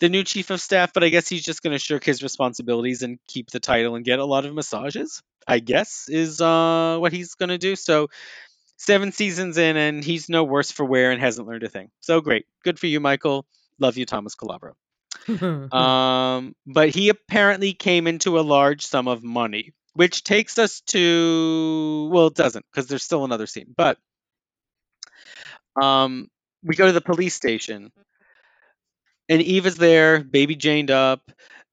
the new chief of staff?" But I guess he's just going to shirk his responsibilities and keep the title and get a lot of massages. I guess is uh, what he's going to do. So seven seasons in, and he's no worse for wear and hasn't learned a thing. So great, good for you, Michael. Love you, Thomas Calabro. Um, but he apparently came into a large sum of money, which takes us to well, it doesn't because there's still another scene. But um, we go to the police station, and Eve is there, baby Janed up,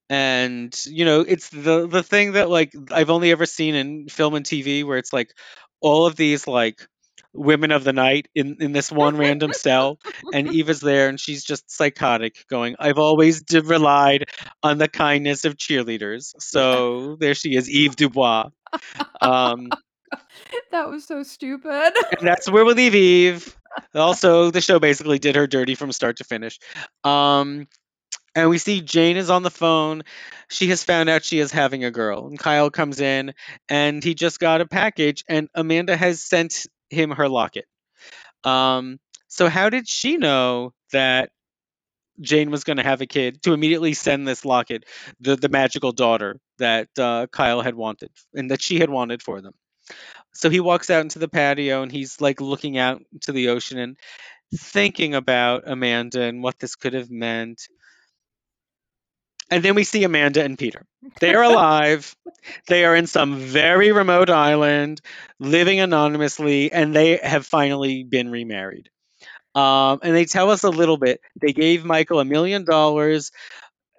and you know it's the the thing that like I've only ever seen in film and TV where it's like all of these like women of the night in in this one random cell and Eve is there and she's just psychotic going I've always d- relied on the kindness of cheerleaders so there she is Eve Dubois um that was so stupid. and that's where we leave Eve also the show basically did her dirty from start to finish um and we see Jane is on the phone. She has found out she is having a girl. And Kyle comes in and he just got a package and Amanda has sent him her locket. Um so how did she know that Jane was going to have a kid to immediately send this locket, the the magical daughter that uh, Kyle had wanted and that she had wanted for them. So he walks out into the patio and he's like looking out to the ocean and thinking about Amanda and what this could have meant. And then we see Amanda and Peter. They are alive. they are in some very remote island, living anonymously, and they have finally been remarried. Um, and they tell us a little bit. They gave Michael a million dollars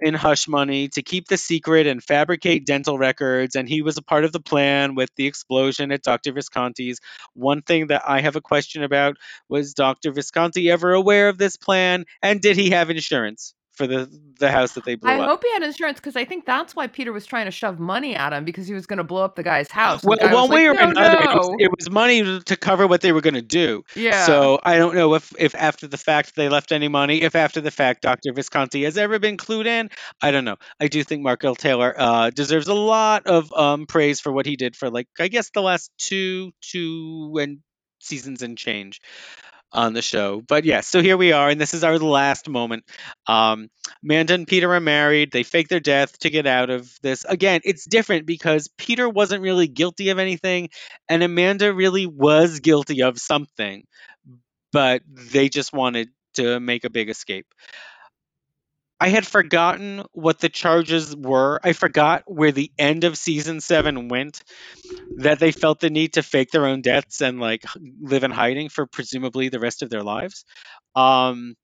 in hush money to keep the secret and fabricate dental records, and he was a part of the plan with the explosion at Dr. Visconti's. One thing that I have a question about was Dr. Visconti ever aware of this plan, and did he have insurance for the the house that they blew I up? I hope he had insurance because I think that's why Peter was trying to shove money at him because he was going to blow up the guy's house. Well, guy one way like, or no, another, it was, it was money to cover what they were going to do. yeah. So I don't know if, if after the fact they left any money. If after the fact Dr. Visconti has ever been clued in, I don't know. I do think Mark L. Taylor uh, deserves a lot of um, praise for what he did for like I guess the last two two and seasons and change on the show. But yeah, so here we are, and this is our last moment. Um, Amanda and Peter are married. They fake their death to get out of this. Again, it's different because Peter wasn't really guilty of anything, and Amanda really was guilty of something, but they just wanted to make a big escape. I had forgotten what the charges were. I forgot where the end of season seven went. That they felt the need to fake their own deaths and like live in hiding for presumably the rest of their lives. Um,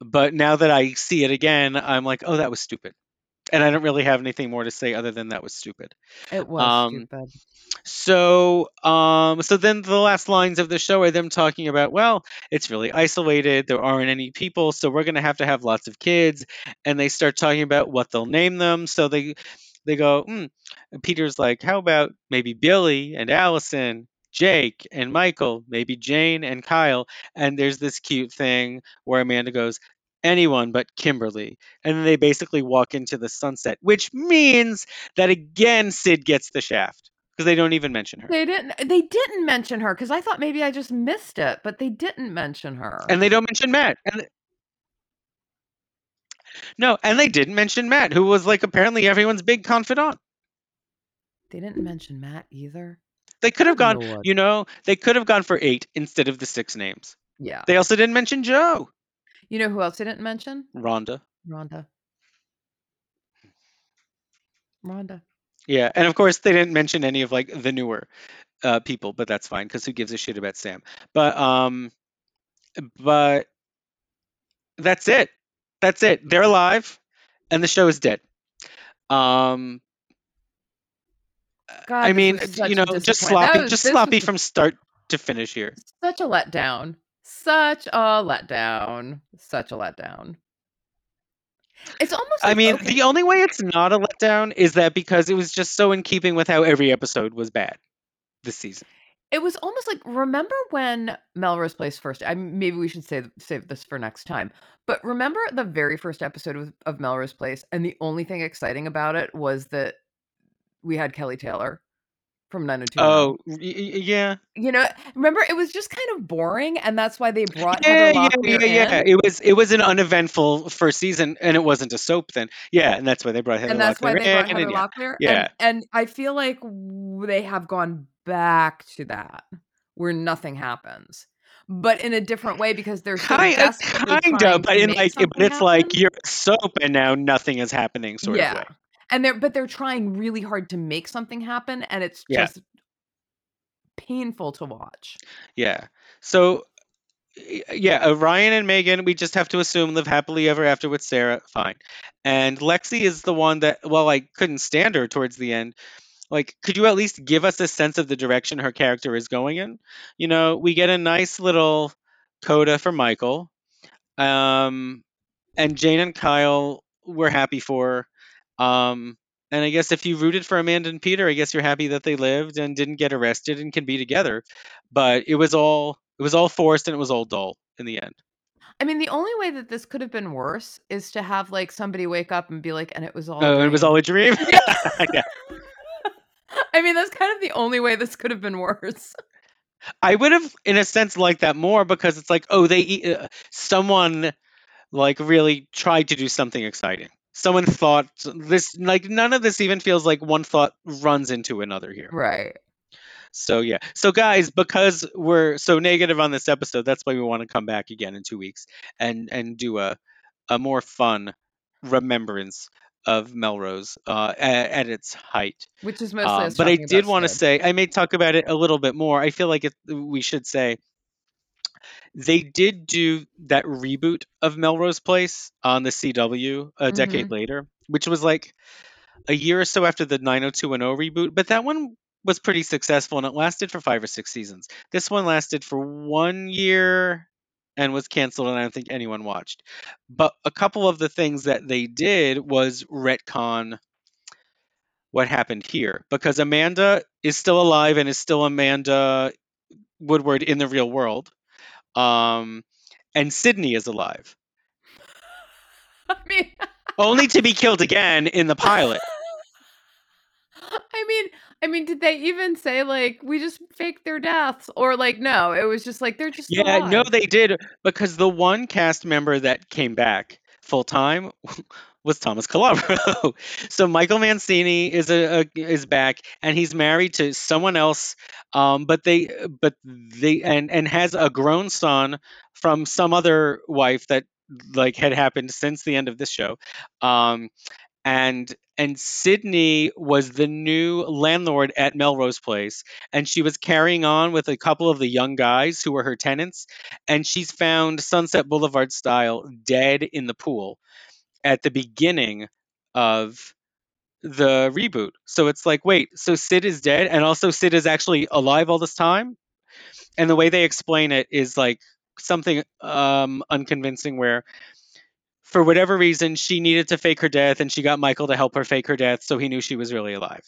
but now that I see it again, I'm like, oh, that was stupid. And I don't really have anything more to say other than that was stupid. It was Um, stupid. So, um, so then the last lines of the show are them talking about, well, it's really isolated. There aren't any people, so we're gonna have to have lots of kids. And they start talking about what they'll name them. So they they go. And Peter's like, how about maybe Billy and Alison, Jake and Michael, maybe Jane and Kyle. And there's this cute thing where Amanda goes, anyone but Kimberly. And then they basically walk into the sunset, which means that again Sid gets the shaft because they don't even mention her. They didn't. They didn't mention her because I thought maybe I just missed it, but they didn't mention her. And they don't mention Matt. And no, and they didn't mention Matt, who was like apparently everyone's big confidant. they didn't mention Matt either. They could have gone, Lord. you know, they could have gone for eight instead of the six names. Yeah. They also didn't mention Joe. You know who else they didn't mention? Rhonda. Rhonda. Rhonda. Yeah, and of course they didn't mention any of like the newer uh, people, but that's fine because who gives a shit about Sam? But um, but that's it. That's it. They're alive, and the show is dead. Um, God, I mean, you know, just sloppy, was- just sloppy was from start to finish here. such a letdown. Such a letdown. Such a letdown. It's almost. I mean, okay, the only way it's not a letdown is that because it was just so in keeping with how every episode was bad this season. it was almost like remember when Melrose Place first. I maybe we should save save this for next time. But remember the very first episode of, of Melrose Place, and the only thing exciting about it was that we had Kelly Taylor from 90210. Oh, oh y- y- yeah, you know, remember it was just kind of boring, and that's why they brought yeah, yeah, Locklear yeah, yeah. It was it was an uneventful first season, and it wasn't a soap then. Yeah, and that's why they brought Heather and that's why they brought in, Heather. Locklear. Yeah. and, and I feel like they have gone back to that, where nothing happens, but in a different way because they're so Kind, kind of, but in like, but it's like happen. you're soap, and now nothing is happening, sort yeah. of way. And they're but they're trying really hard to make something happen, and it's Yeah. just painful to watch. Yeah. So, yeah, uh, Ryan and Megan, we just have to assume live happily ever after with Sarah. Fine. And Lexi is the one that, well, I couldn't stand her towards the end. Like, could you at least give us a sense of the direction her character is going in? You know, we get a nice little coda for Michael. Um, and Jane and Kyle, we're happy for. Um, and I guess if you rooted for Amanda and Peter, I guess you're happy that they lived and didn't get arrested and can be together. But it was all it was all forced and it was all dull in the end. I mean, the only way that this could have been worse is to have like somebody wake up and be like, and it was all. Oh, it was all a dream. yeah. I mean, that's kind of the only way this could have been worse. I would have, in a sense, liked that more because it's like, oh, they uh, someone like really tried to do something exciting. Someone thought this like none of this even feels like one thought runs into another here. Right. So yeah. So guys, because we're so negative on this episode, that's why we want to come back again in two weeks and and do a a more fun remembrance of Melrose uh, at, at its height. Which is mostly. Um, but I did want to say I may talk about it a little bit more. I feel like it, we should say they did do that reboot of Melrose Place on the CW a decade Mm-hmm. later, which was like a year or so after the 90210 reboot. But that one was pretty successful and it lasted for five or six seasons. This one lasted for one year and was canceled, and I don't think anyone watched. But a couple of the things that they did was retcon what happened here because Amanda is still alive and is still Amanda Woodward in the real world. Um, and Sydney is alive, I mean, only to be killed again in the pilot. I mean, I mean, did they even say like we just faked their deaths, or like no? It was just like they're just Yeah, no, they did because the one cast member that came back full time was Thomas Calabro. so Michael Mancini is a, a is back and he's married to someone else. Um, but they but they and and has a grown son from some other wife that like had happened since the end of this show. Um, and and Sydney was the new landlord at Melrose Place, and she was carrying on with a couple of the young guys who were her tenants, and she's found Sunset Boulevard style dead in the pool at the beginning of the reboot. So it's like, wait, so Sid is dead, and also Sid is actually alive all this time. And the way they explain it is like something um, unconvincing, where for whatever reason she needed to fake her death, and she got Michael to help her fake her death, so he knew she was really alive.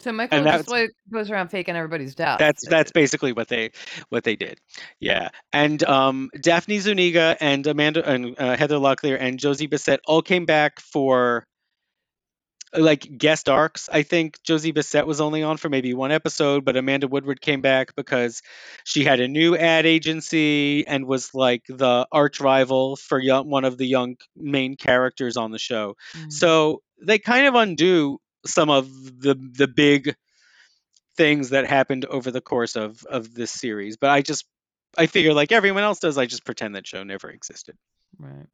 So Michael just that's- like goes around faking everybody's death. That's that's basically what they what they did. Yeah, and um, Daphne Zuniga and Amanda and uh, Heather Locklear and Josie Bissett all came back for like guest arcs. I think Josie Bissett was only on for maybe one episode, but Amanda Woodward came back because she had a new ad agency and was like the arch rival for young, one of the young main characters on the show. Mm. So they kind of undo some of the the big things that happened over the course of of this series. But I just I figure like everyone else does, I just pretend that show never existed. right.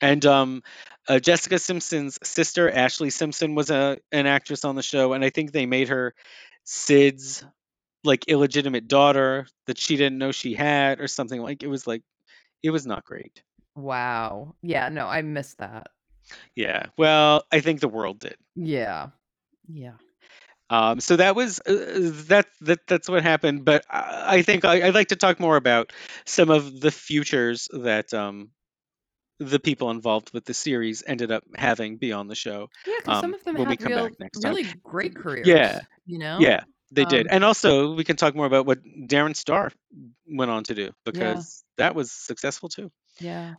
And um, uh, Jessica Simpson's sister Ashlee Simpson was a an actress on the show, and I think they made her Sid's like illegitimate daughter that she didn't know she had, or something like. It was like it was not great. Wow. Yeah. No, I missed that. Yeah. Well, I think the world did. Yeah. Yeah. Um, so that was uh, that that that's what happened. But I, I think I, I'd like to talk more about some of the futures that um, the people involved with the series ended up having beyond the show. Yeah, because some Um, of them had real, next time. really great careers. Yeah, You know. Yeah, they did. Um, And also, we can talk more about what Darren Star went on to do because that was successful too. Yeah.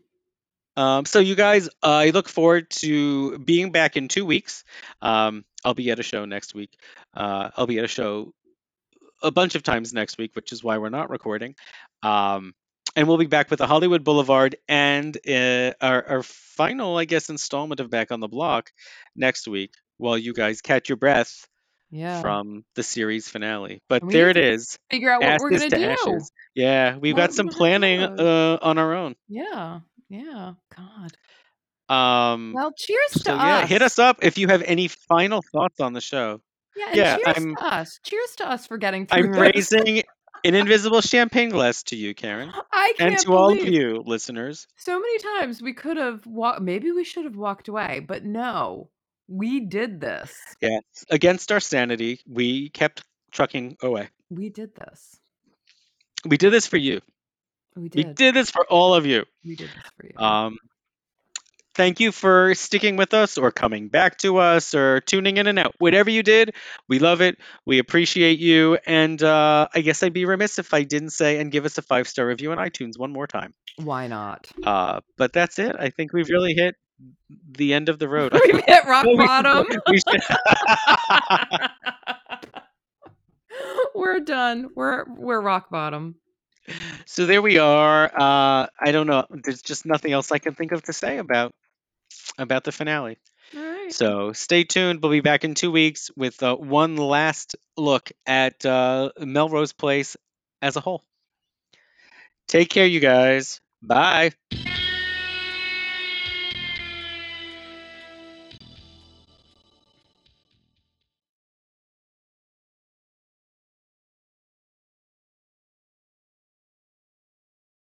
Um, so, you guys, I look forward to being back in two weeks. Um, I'll be at a show next week. Uh, I'll be at a show a bunch of times next week, which is why we're not recording. Um, and we'll be back with the Hollywood Boulevard and uh, our, our final, I guess, installment of Back on the Block next week while you guys catch your breath Yeah. from the series finale. But there it to is. Figure out what we're gonna do. ashes. Yeah, we've What got some planning uh, on our own. Yeah. Yeah. God. Um, Well, cheers so to yeah, us. hit us up if you have any final thoughts on the show. Yeah, and Yeah, cheers I'm- to us. Cheers to us for getting through I'm this. raising an invisible champagne glass to you, Karen, I can't and to all of you listeners. so many times we could have walked. Maybe we should have walked away, but no, we did this. Yes, against our sanity, we kept trucking away. We did this. We did this for you. We We did. did this for all of you. We did this for you. Um, thank you for sticking with us or coming back to us or tuning in and out. Whatever you did, we love it. We appreciate you. And uh, I guess I'd be remiss if I didn't say and give us a five star review on iTunes one more time. Why not? Uh, but that's it. I think we've really hit the end of the road. we've hit rock bottom. we should... We're done. We're we're rock bottom. So there we are. Uh, I don't know. There's just nothing else I can think of to say about about the finale. All right. So stay tuned. We'll be back in two weeks with uh, one last look at uh, Melrose Place as a whole. Take care, you guys. Bye.